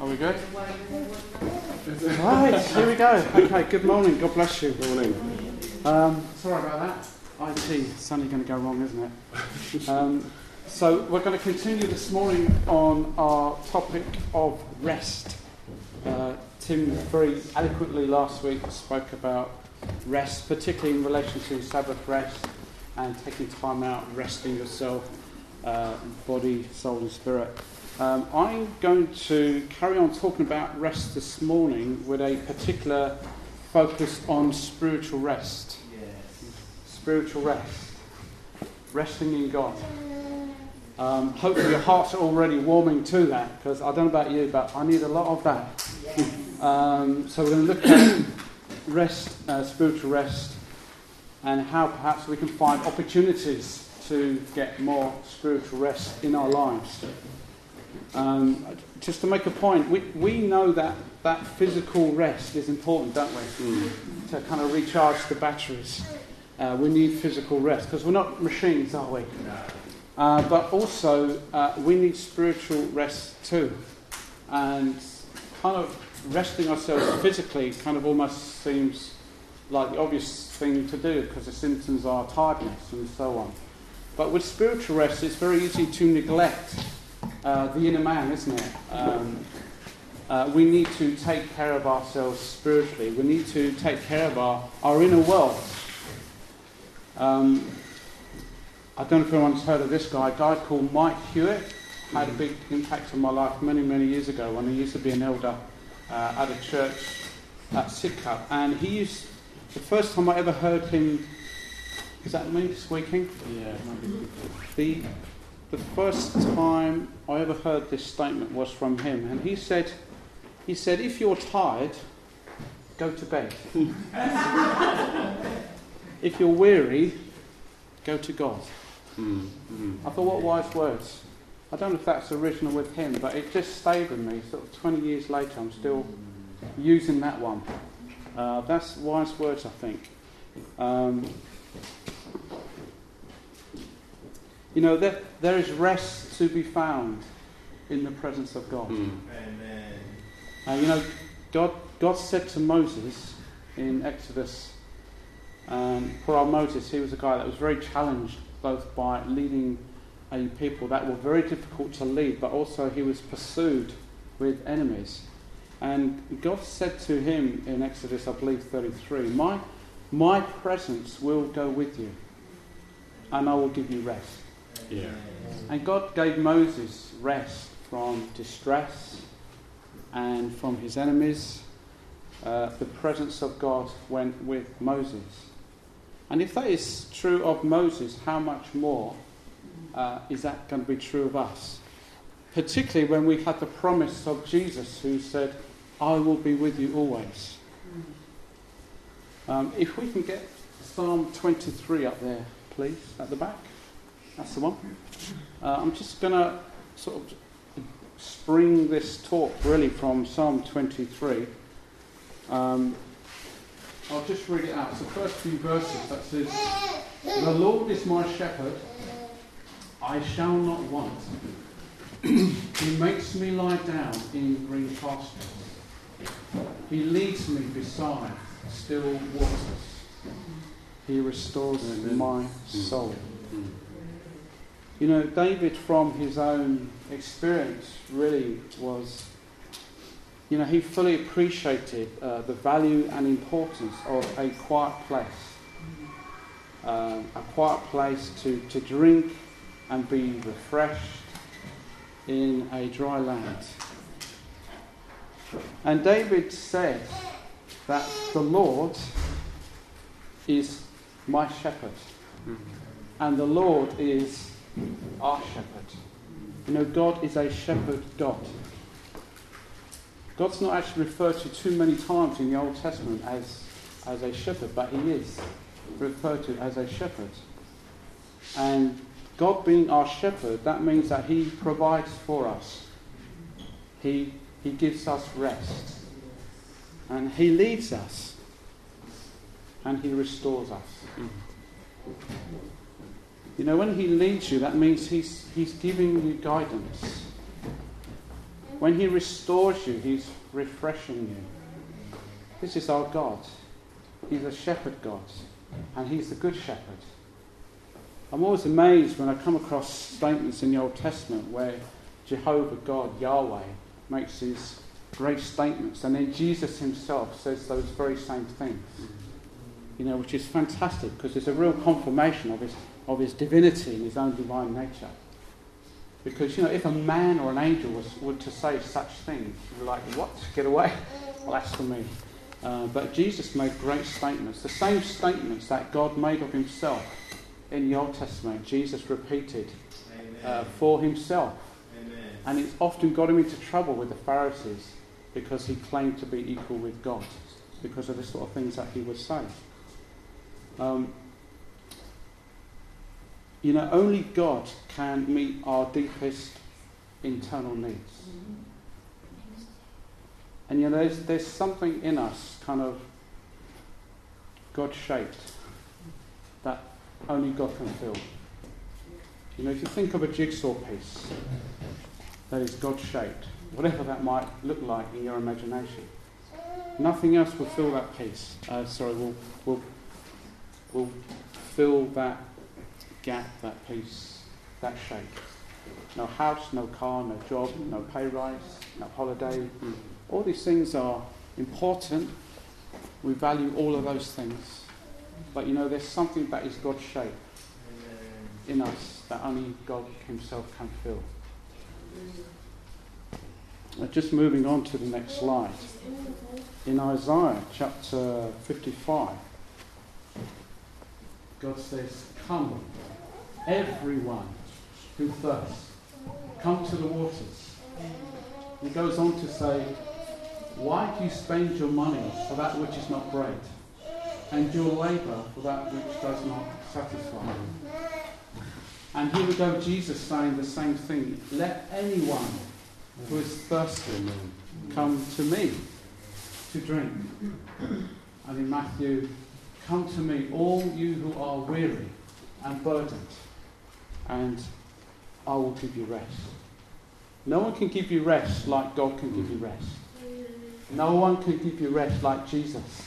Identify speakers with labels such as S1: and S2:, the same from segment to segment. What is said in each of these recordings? S1: Are we good? right, here we go. Okay, good morning. God bless
S2: you. Good morning.
S1: Um, sorry about that. IT, only going to go wrong, isn't it? Um, so, we're going to continue this morning on our topic of rest. Uh, Tim very eloquently last week spoke about rest, particularly in relation to Sabbath rest and taking time out, resting yourself, uh, body, soul, and spirit. Um, I'm going to carry on talking about rest this morning with a particular focus on spiritual rest. Yes. Spiritual rest. Resting in God. Um, hopefully, your hearts are already warming to that because I don't know about you, but I need a lot of that. Yes. Um, so, we're going to look at rest, uh, spiritual rest, and how perhaps we can find opportunities to get more spiritual rest in our lives. Um, just to make a point, we, we know that that physical rest is important, don't we? Mm. To kind of recharge the batteries. Uh, we need physical rest because we're not machines, are we? No. Uh, but also, uh, we need spiritual rest too. And kind of resting ourselves physically kind of almost seems like the obvious thing to do because the symptoms are tiredness and so on. But with spiritual rest, it's very easy to neglect uh, the inner man, isn't it? Um, uh, we need to take care of ourselves spiritually. We need to take care of our, our inner world. Um, I don't know if anyone's heard of this guy, a guy called Mike Hewitt. Had a big impact on my life many, many years ago when I used to be an elder uh, at a church at Sidcup. And he used, the first time I ever heard him, is that me squeaking?
S3: Yeah.
S1: The the first time I ever heard this statement was from him, and he said, he said, if you're tired, go to bed. if you're weary, go to God. Mm, I thought, what wise words. I don't know if that's original with him, but it just stayed with me. Sort of 20 years later, I'm still using that one. Uh, that's wise words, I think. Um, you know, there, there is rest to be found in the presence of God. Mm. Amen. Uh, you know, God, God said to Moses in Exodus, um, poor old Moses, he was a guy that was very challenged both by leading a people that were very difficult to lead, but also he was pursued with enemies. And God said to him in Exodus, I believe 33, My, my presence will go with you, and I will give you rest. Yeah. And God gave Moses rest from distress and from his enemies. Uh, the presence of God went with Moses. And if that is true of Moses, how much more uh, is that going to be true of us? Particularly when we have the promise of Jesus who said, I will be with you always. Um, if we can get Psalm 23 up there, please, at the back. That's the one. Uh, I'm just going to sort of spring this talk really from Psalm 23. Um, I'll just read it out. It's the first few verses that says, The Lord is my shepherd, I shall not want. he makes me lie down in green pastures. He leads me beside still waters. He restores Amen. my soul. Mm. You know, David, from his own experience, really was, you know, he fully appreciated uh, the value and importance of a quiet place. Uh, a quiet place to, to drink and be refreshed in a dry land. And David said that the Lord is my shepherd, mm-hmm. and the Lord is our shepherd. You know, God is a shepherd God. God's not actually referred to too many times in the Old Testament as, as a shepherd, but he is referred to as a shepherd. And God being our shepherd, that means that he provides for us. He, he gives us rest. And he leads us. And he restores us. Mm. You know, when He leads you, that means He's, he's giving you guidance. When He restores you, He's refreshing you. This is our God. He's a shepherd God, and He's the good shepherd. I'm always amazed when I come across statements in the Old Testament where Jehovah God, Yahweh, makes these great statements, and then Jesus himself says those very same things you know, which is fantastic because it's a real confirmation of his, of his divinity and his own divine nature. Because, you know, if a man or an angel was, were to say such things, you'd be like, what? Get away. Blasphemy. Uh, but Jesus made great statements. The same statements that God made of himself in the Old Testament, Jesus repeated uh, for himself. Amen. And it's often got him into trouble with the Pharisees because he claimed to be equal with God because of the sort of things that he would say. Um, you know, only God can meet our deepest internal needs. And you know, there's, there's something in us, kind of God shaped, that only God can fill. You know, if you think of a jigsaw piece that is God shaped, whatever that might look like in your imagination, nothing else will fill that piece. Uh, sorry, will will will fill that gap, that piece, that shape. No house, no car, no job, no pay rise, no holiday. All these things are important. We value all of those things. But you know, there's something that is God's shape in us that only God Himself can fill. Just moving on to the next slide. In Isaiah chapter 55, God says, Come, everyone who thirsts, come to the waters. He goes on to say, Why do you spend your money for that which is not bread, and your labour for that which does not satisfy you? And here we go, Jesus saying the same thing. Let anyone who is thirsty come to me to drink. And in Matthew Come to me, all you who are weary and burdened, and I will give you rest. No one can give you rest like God can give you rest. No one can give you rest like Jesus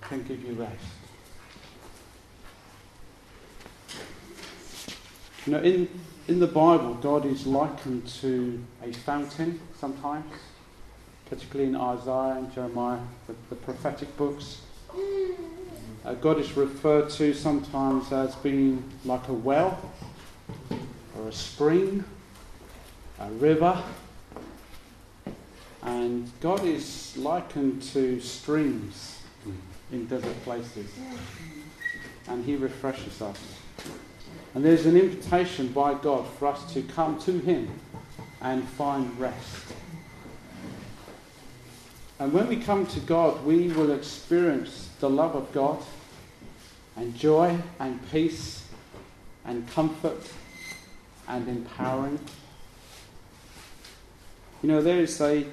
S1: can give you rest. You know, in, in the Bible, God is likened to a fountain sometimes, particularly in Isaiah and Jeremiah, the, the prophetic books. Uh, God is referred to sometimes as being like a well or a spring, a river, and God is likened to streams in desert places, and He refreshes us. And there's an invitation by God for us to come to Him and find rest. And when we come to God, we will experience the love of God and joy and peace and comfort and empowering. You know, there is a,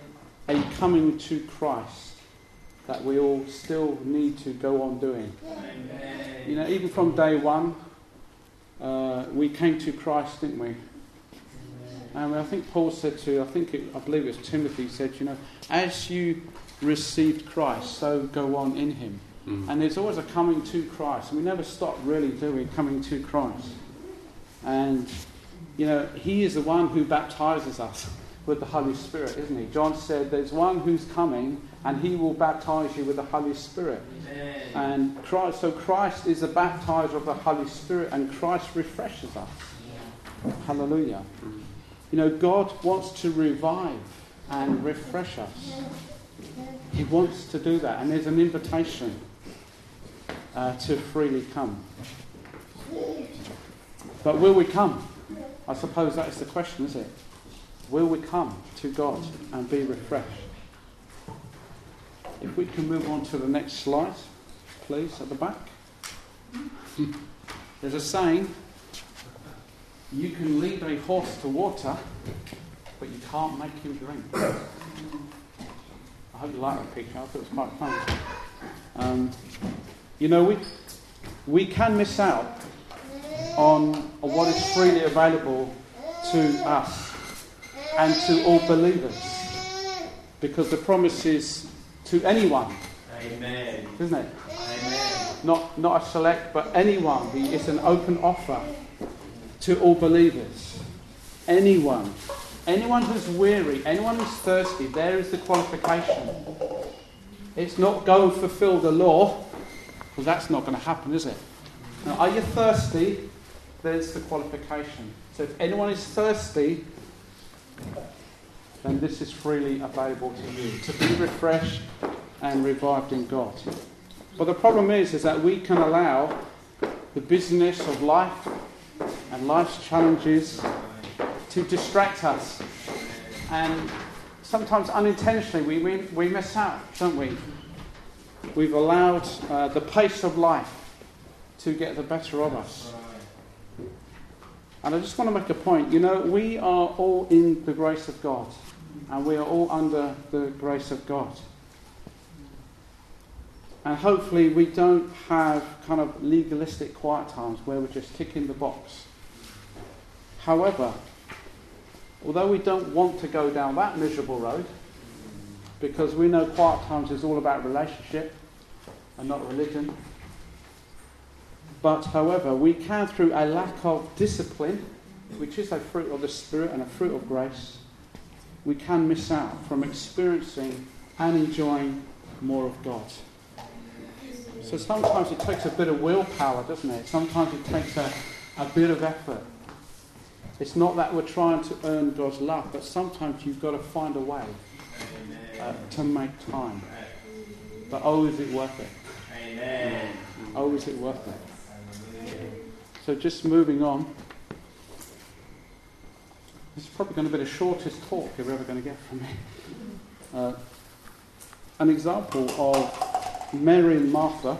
S1: a coming to Christ that we all still need to go on doing. Amen. You know, even from day one, uh, we came to Christ, didn't we? And I think Paul said to, I think it, I believe it was Timothy said, you know, as you received Christ, so go on in Him. Mm. And there's always a coming to Christ. We never stop really, do we, coming to Christ. And, you know, He is the one who baptizes us with the Holy Spirit, isn't He? John said, There's one who's coming, and He will baptize you with the Holy Spirit. Amen. And Christ, so Christ is the baptizer of the Holy Spirit, and Christ refreshes us. Yeah. Hallelujah. Mm. You know, God wants to revive and refresh us. He wants to do that, and there's an invitation uh, to freely come. But will we come? I suppose that is the question, is it? Will we come to God and be refreshed? If we can move on to the next slide, please, at the back. There's a saying you can lead a horse to water, but you can't make him drink. I hope you like that picture. I thought it was quite funny. Um, you know, we, we can miss out on what is freely available to us and to all believers because the promise is to anyone.
S2: Amen.
S1: Isn't it? Amen. Not, not a select, but anyone. It's an open offer to all believers. Anyone. Anyone who's weary, anyone who's thirsty, there is the qualification. It's not go and fulfill the law because that's not going to happen, is it? Now, are you thirsty? There's the qualification. So if anyone is thirsty, then this is freely available to you to be refreshed and revived in God. But the problem is, is that we can allow the busyness of life and life's challenges to distract us. And sometimes unintentionally we, we, we miss out, don't we? We've allowed uh, the pace of life to get the better of us. And I just want to make a point. You know, we are all in the grace of God, and we are all under the grace of God. And hopefully, we don't have kind of legalistic quiet times where we're just ticking the box. However, although we don't want to go down that miserable road, because we know quiet times is all about relationship and not religion. But however, we can, through a lack of discipline, which is a fruit of the Spirit and a fruit of grace, we can miss out from experiencing and enjoying more of God. So sometimes it takes a bit of willpower, doesn't it? Sometimes it takes a, a bit of effort. It's not that we're trying to earn God's love, but sometimes you've got to find a way uh, to make time. But oh, is it worth it?
S2: Amen.
S1: Oh, is it worth it? So just moving on. This is probably going to be the shortest talk you're ever going to get from me. Uh, an example of Mary and Martha.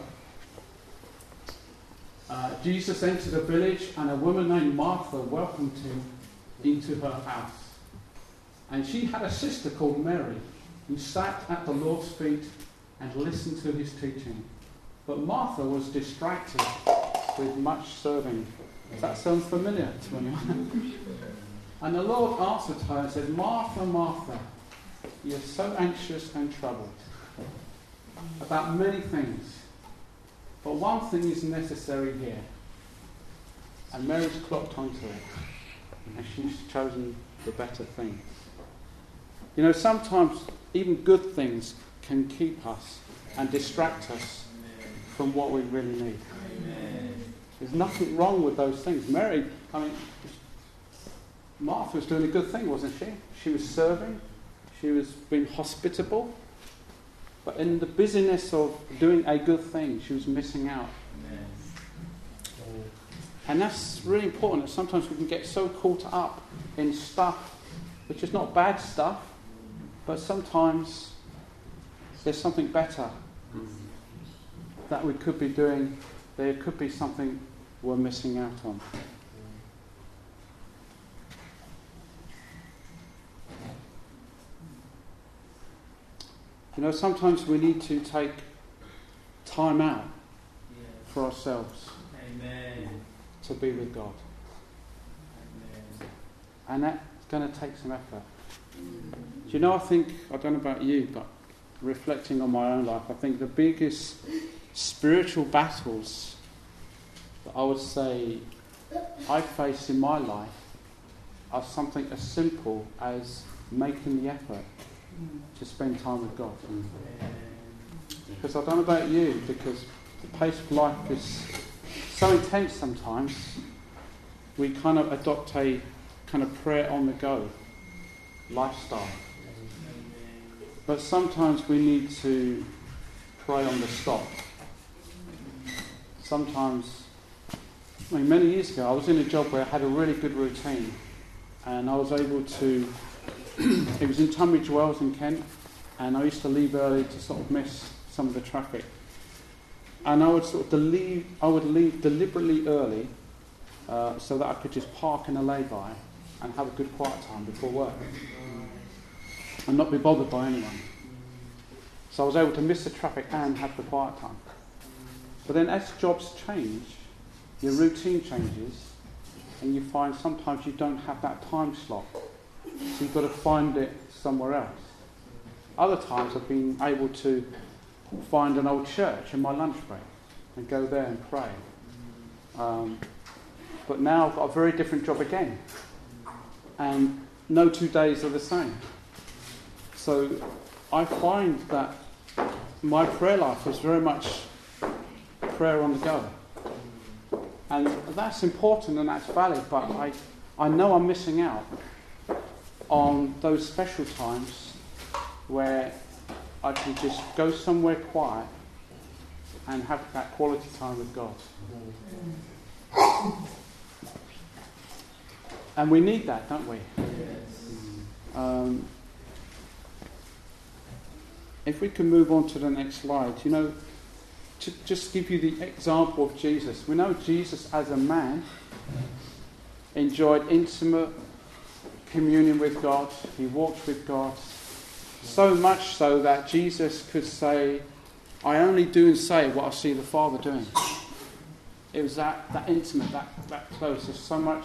S1: Uh, Jesus entered a village, and a woman named Martha welcomed him into her house. And she had a sister called Mary who sat at the Lord's feet and listened to his teaching. But Martha was distracted with much serving. Does that sound familiar to anyone? and the Lord answered her and said, Martha, Martha, you're so anxious and troubled about many things. But one thing is necessary here. And Mary's clocked onto it. And she's chosen the better thing. You know, sometimes even good things, can keep us and distract us from what we really need.
S2: Amen.
S1: There's nothing wrong with those things. Mary, I mean, Martha was doing a good thing, wasn't she? She was serving, she was being hospitable. But in the busyness of doing a good thing, she was missing out. And that's really important that sometimes we can get so caught up in stuff, which is not bad stuff, but sometimes there's something better that we could be doing. There could be something we're missing out on. You know, sometimes we need to take time out for ourselves Amen. to be with God. Amen. And that's going to take some effort. Do you know, I think, I don't know about you, but reflecting on my own life, I think the biggest spiritual battles that I would say I face in my life are something as simple as making the effort to spend time with God. Because I don't know about you, because the pace of life is so intense sometimes, we kind of adopt a kind of prayer on the go lifestyle. But sometimes we need to pray on the spot. Sometimes, I mean, many years ago, I was in a job where I had a really good routine, and I was able to. it was in Tunbridge Wells in Kent, and I used to leave early to sort of miss some of the traffic. And I would sort of leave. I would leave deliberately early, uh, so that I could just park in a lay-by and have a good quiet time before work and not be bothered by anyone. So I was able to miss the traffic and have the quiet time. But then as jobs change, your routine changes, and you find sometimes you don't have that time slot. So you've got to find it somewhere else. Other times I've been able to find an old church in my lunch break and go there and pray. Um, but now I've got a very different job again and no two days are the same. So I find that my prayer life is very much prayer on the go. And that's important and that's valid, but I, I know I'm missing out on those special times where I can just go somewhere quiet and have that quality time with God. And we need that, don't we?
S2: Yes. Um,
S1: if we can move on to the next slide, you know, to just give you the example of Jesus. We know Jesus as a man enjoyed intimate communion with God, he walked with God, so much so that Jesus could say, I only do and say what I see the Father doing. It was that, that intimate, that, that close. There's so much,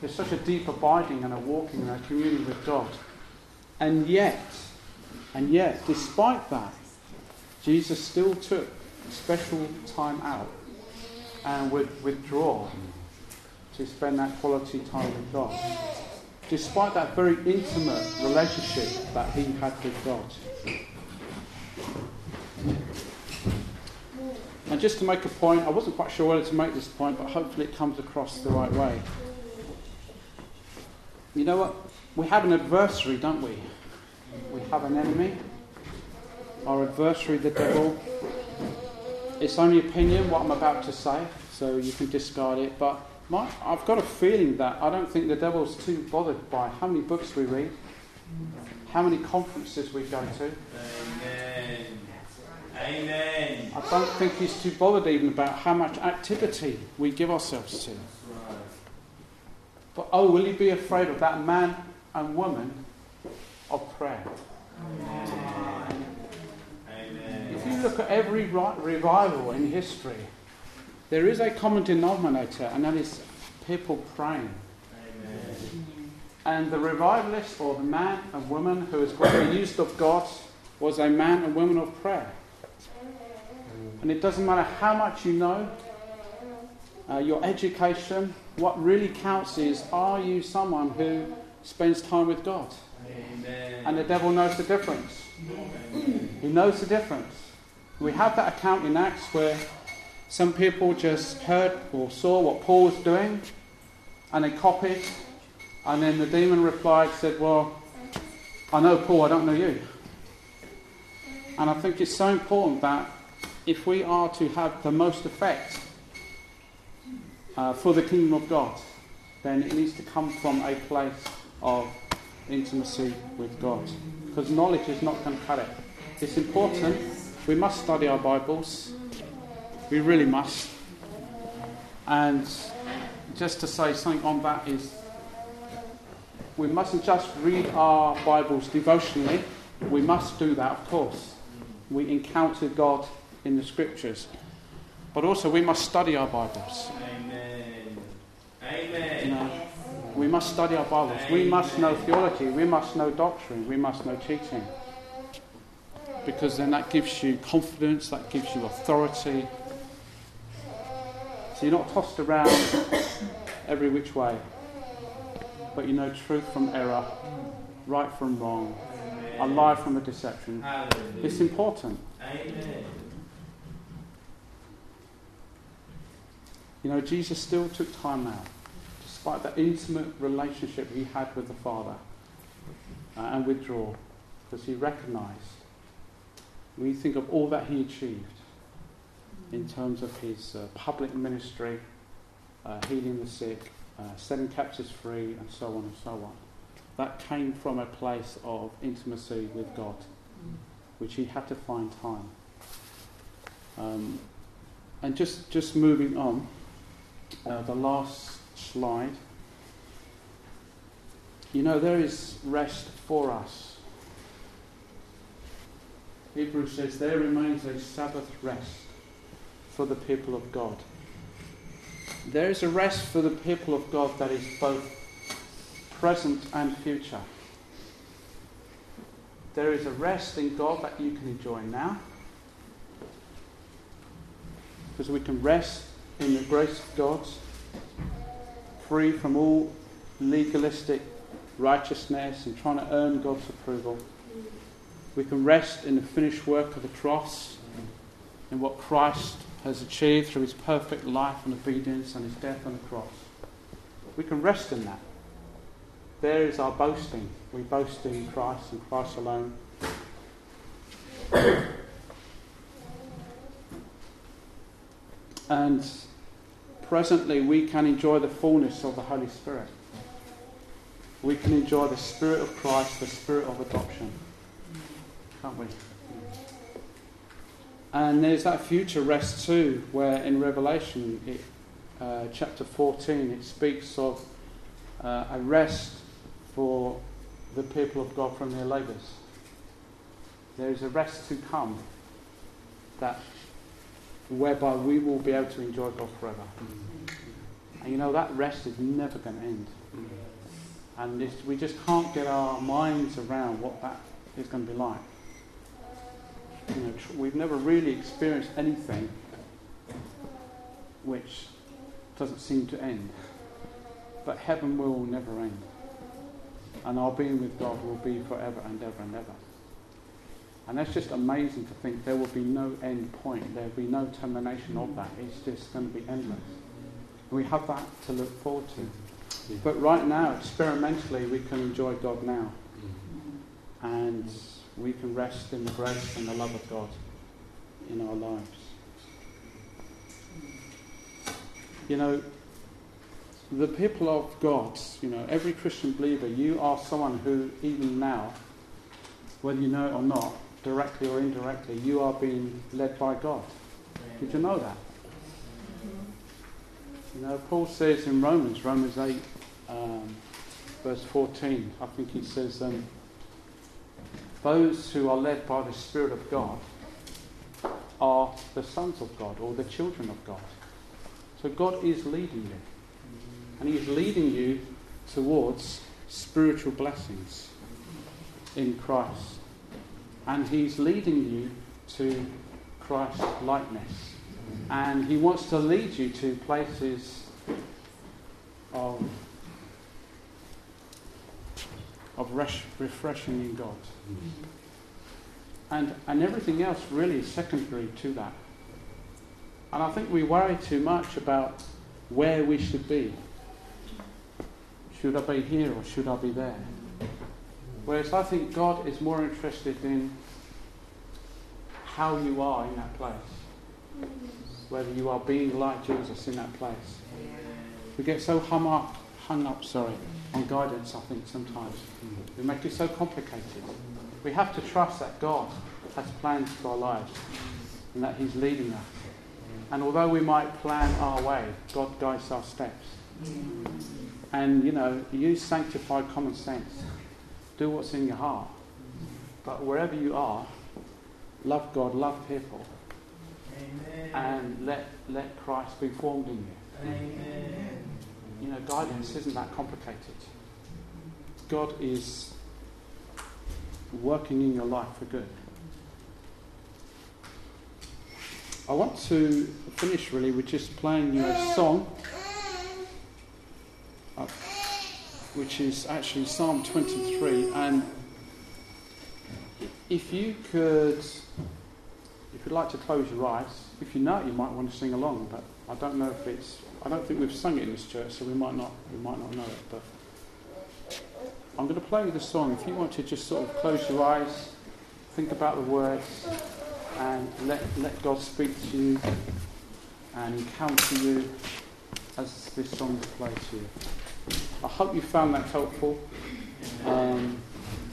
S1: there's such a deep abiding and a walking and a communion with God. And yet, and yet, despite that, Jesus still took special time out and would withdraw to spend that quality time with God. Despite that very intimate relationship that he had with God. And just to make a point, I wasn't quite sure whether to make this point, but hopefully it comes across the right way. You know what? We have an adversary, don't we? We have an enemy. Our adversary, the devil. It's only opinion, what I'm about to say, so you can discard it. But my, I've got a feeling that I don't think the devil's too bothered by how many books we read, how many conferences we go to. Amen
S2: Amen.
S1: I don't think he's too bothered even about how much activity we give ourselves to. Right. But oh, will he be afraid of that man and woman of prayer?
S2: Amen.
S1: If you look at every revival in history, there is a common denominator, and that is people praying. Amen. And the revivalist, or the man and woman who has used of God, was a man and woman of prayer. And it doesn't matter how much you know, uh, your education, what really counts is are you someone who spends time with God? Amen. And the devil knows the difference. Amen. He knows the difference. We have that account in Acts where some people just heard or saw what Paul was doing and they copied. And then the demon replied, said, Well, I know Paul, I don't know you. And I think it's so important that if we are to have the most effect uh, for the kingdom of God, then it needs to come from a place of intimacy with God. Because knowledge is not going to cut it. It's important. We must study our Bibles. We really must. And just to say something on that is we mustn't just read our Bibles devotionally. We must do that, of course. We encounter God in the scriptures. But also, we must study our Bibles.
S2: Amen. Amen. You know,
S1: we must study our Bibles. Amen. We must know theology. We must know doctrine. We must know teaching. Because then that gives you confidence, that gives you authority. So you're not tossed around every which way, but you know truth from error, right from wrong, a lie from a deception. Hallelujah. It's important.
S2: Amen.
S1: You know, Jesus still took time out, despite the intimate relationship he had with the Father, uh, and withdraw, because he recognized, when you think of all that he achieved in terms of his uh, public ministry, uh, healing the sick, uh, setting captives free, and so on and so on. That came from a place of intimacy with God, which he had to find time. Um, and just, just moving on uh, the last slide. You know, there is rest for us. Hebrews says there remains a Sabbath rest for the people of God. There is a rest for the people of God that is both present and future. There is a rest in God that you can enjoy now because we can rest in the grace of God, free from all legalistic righteousness and trying to earn God's approval. We can rest in the finished work of the cross, in what Christ has achieved through his perfect life and obedience and his death on the cross. We can rest in that. There is our boasting. We boast in Christ and Christ alone. and presently we can enjoy the fullness of the Holy Spirit. We can enjoy the Spirit of Christ, the Spirit of adoption. Can't we? And there's that future rest too, where in Revelation, it, uh, chapter 14, it speaks of uh, a rest for the people of God from their labours. There is a rest to come that whereby we will be able to enjoy God forever. And you know, that rest is never going to end. And we just can't get our minds around what that is going to be like. You know, tr- we've never really experienced anything which doesn't seem to end. But heaven will never end. And our being with God will be forever and ever and ever. And that's just amazing to think there will be no end point, there will be no termination of that. It's just going to be endless. We have that to look forward to. But right now, experimentally, we can enjoy God now. And we can rest in the grace and the love of God in our lives. You know, the people of God, you know, every Christian believer, you are someone who, even now, whether you know it or not, directly or indirectly, you are being led by God. Did you know that? You know, Paul says in Romans, Romans 8, um, verse 14, I think he says, um, Those who are led by the Spirit of God are the sons of God or the children of God. So God is leading you. And He is leading you towards spiritual blessings in Christ and He's leading you to Christ's likeness. And He wants to lead you to places of, of res- refreshing in God. And, and everything else really is secondary to that. And I think we worry too much about where we should be. Should I be here or should I be there? Whereas I think God is more interested in how you are in that place, whether you are being like Jesus in that place. We get so hung up, hung up, sorry, on guidance. I think sometimes we make it so complicated. We have to trust that God has plans for our lives and that He's leading us. And although we might plan our way, God guides our steps. And you know, use sanctified common sense do what's in your heart. But wherever you are, love God, love people. Amen. And let, let Christ be formed in you.
S2: Amen.
S1: You know, guidance isn't that complicated. God is working in your life for good. I want to finish really with just playing you a song. Uh, which is actually Psalm 23. And if you could, if you'd like to close your eyes, if you know, you might want to sing along. But I don't know if it's. I don't think we've sung it in this church, so we might not. We might not know it. But I'm going to play you the song. If you want to, just sort of close your eyes, think about the words, and let let God speak to you and encounter you as this song plays to you. I hope you found that helpful. Um,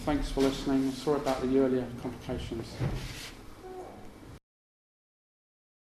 S1: thanks for listening. Sorry about the earlier complications.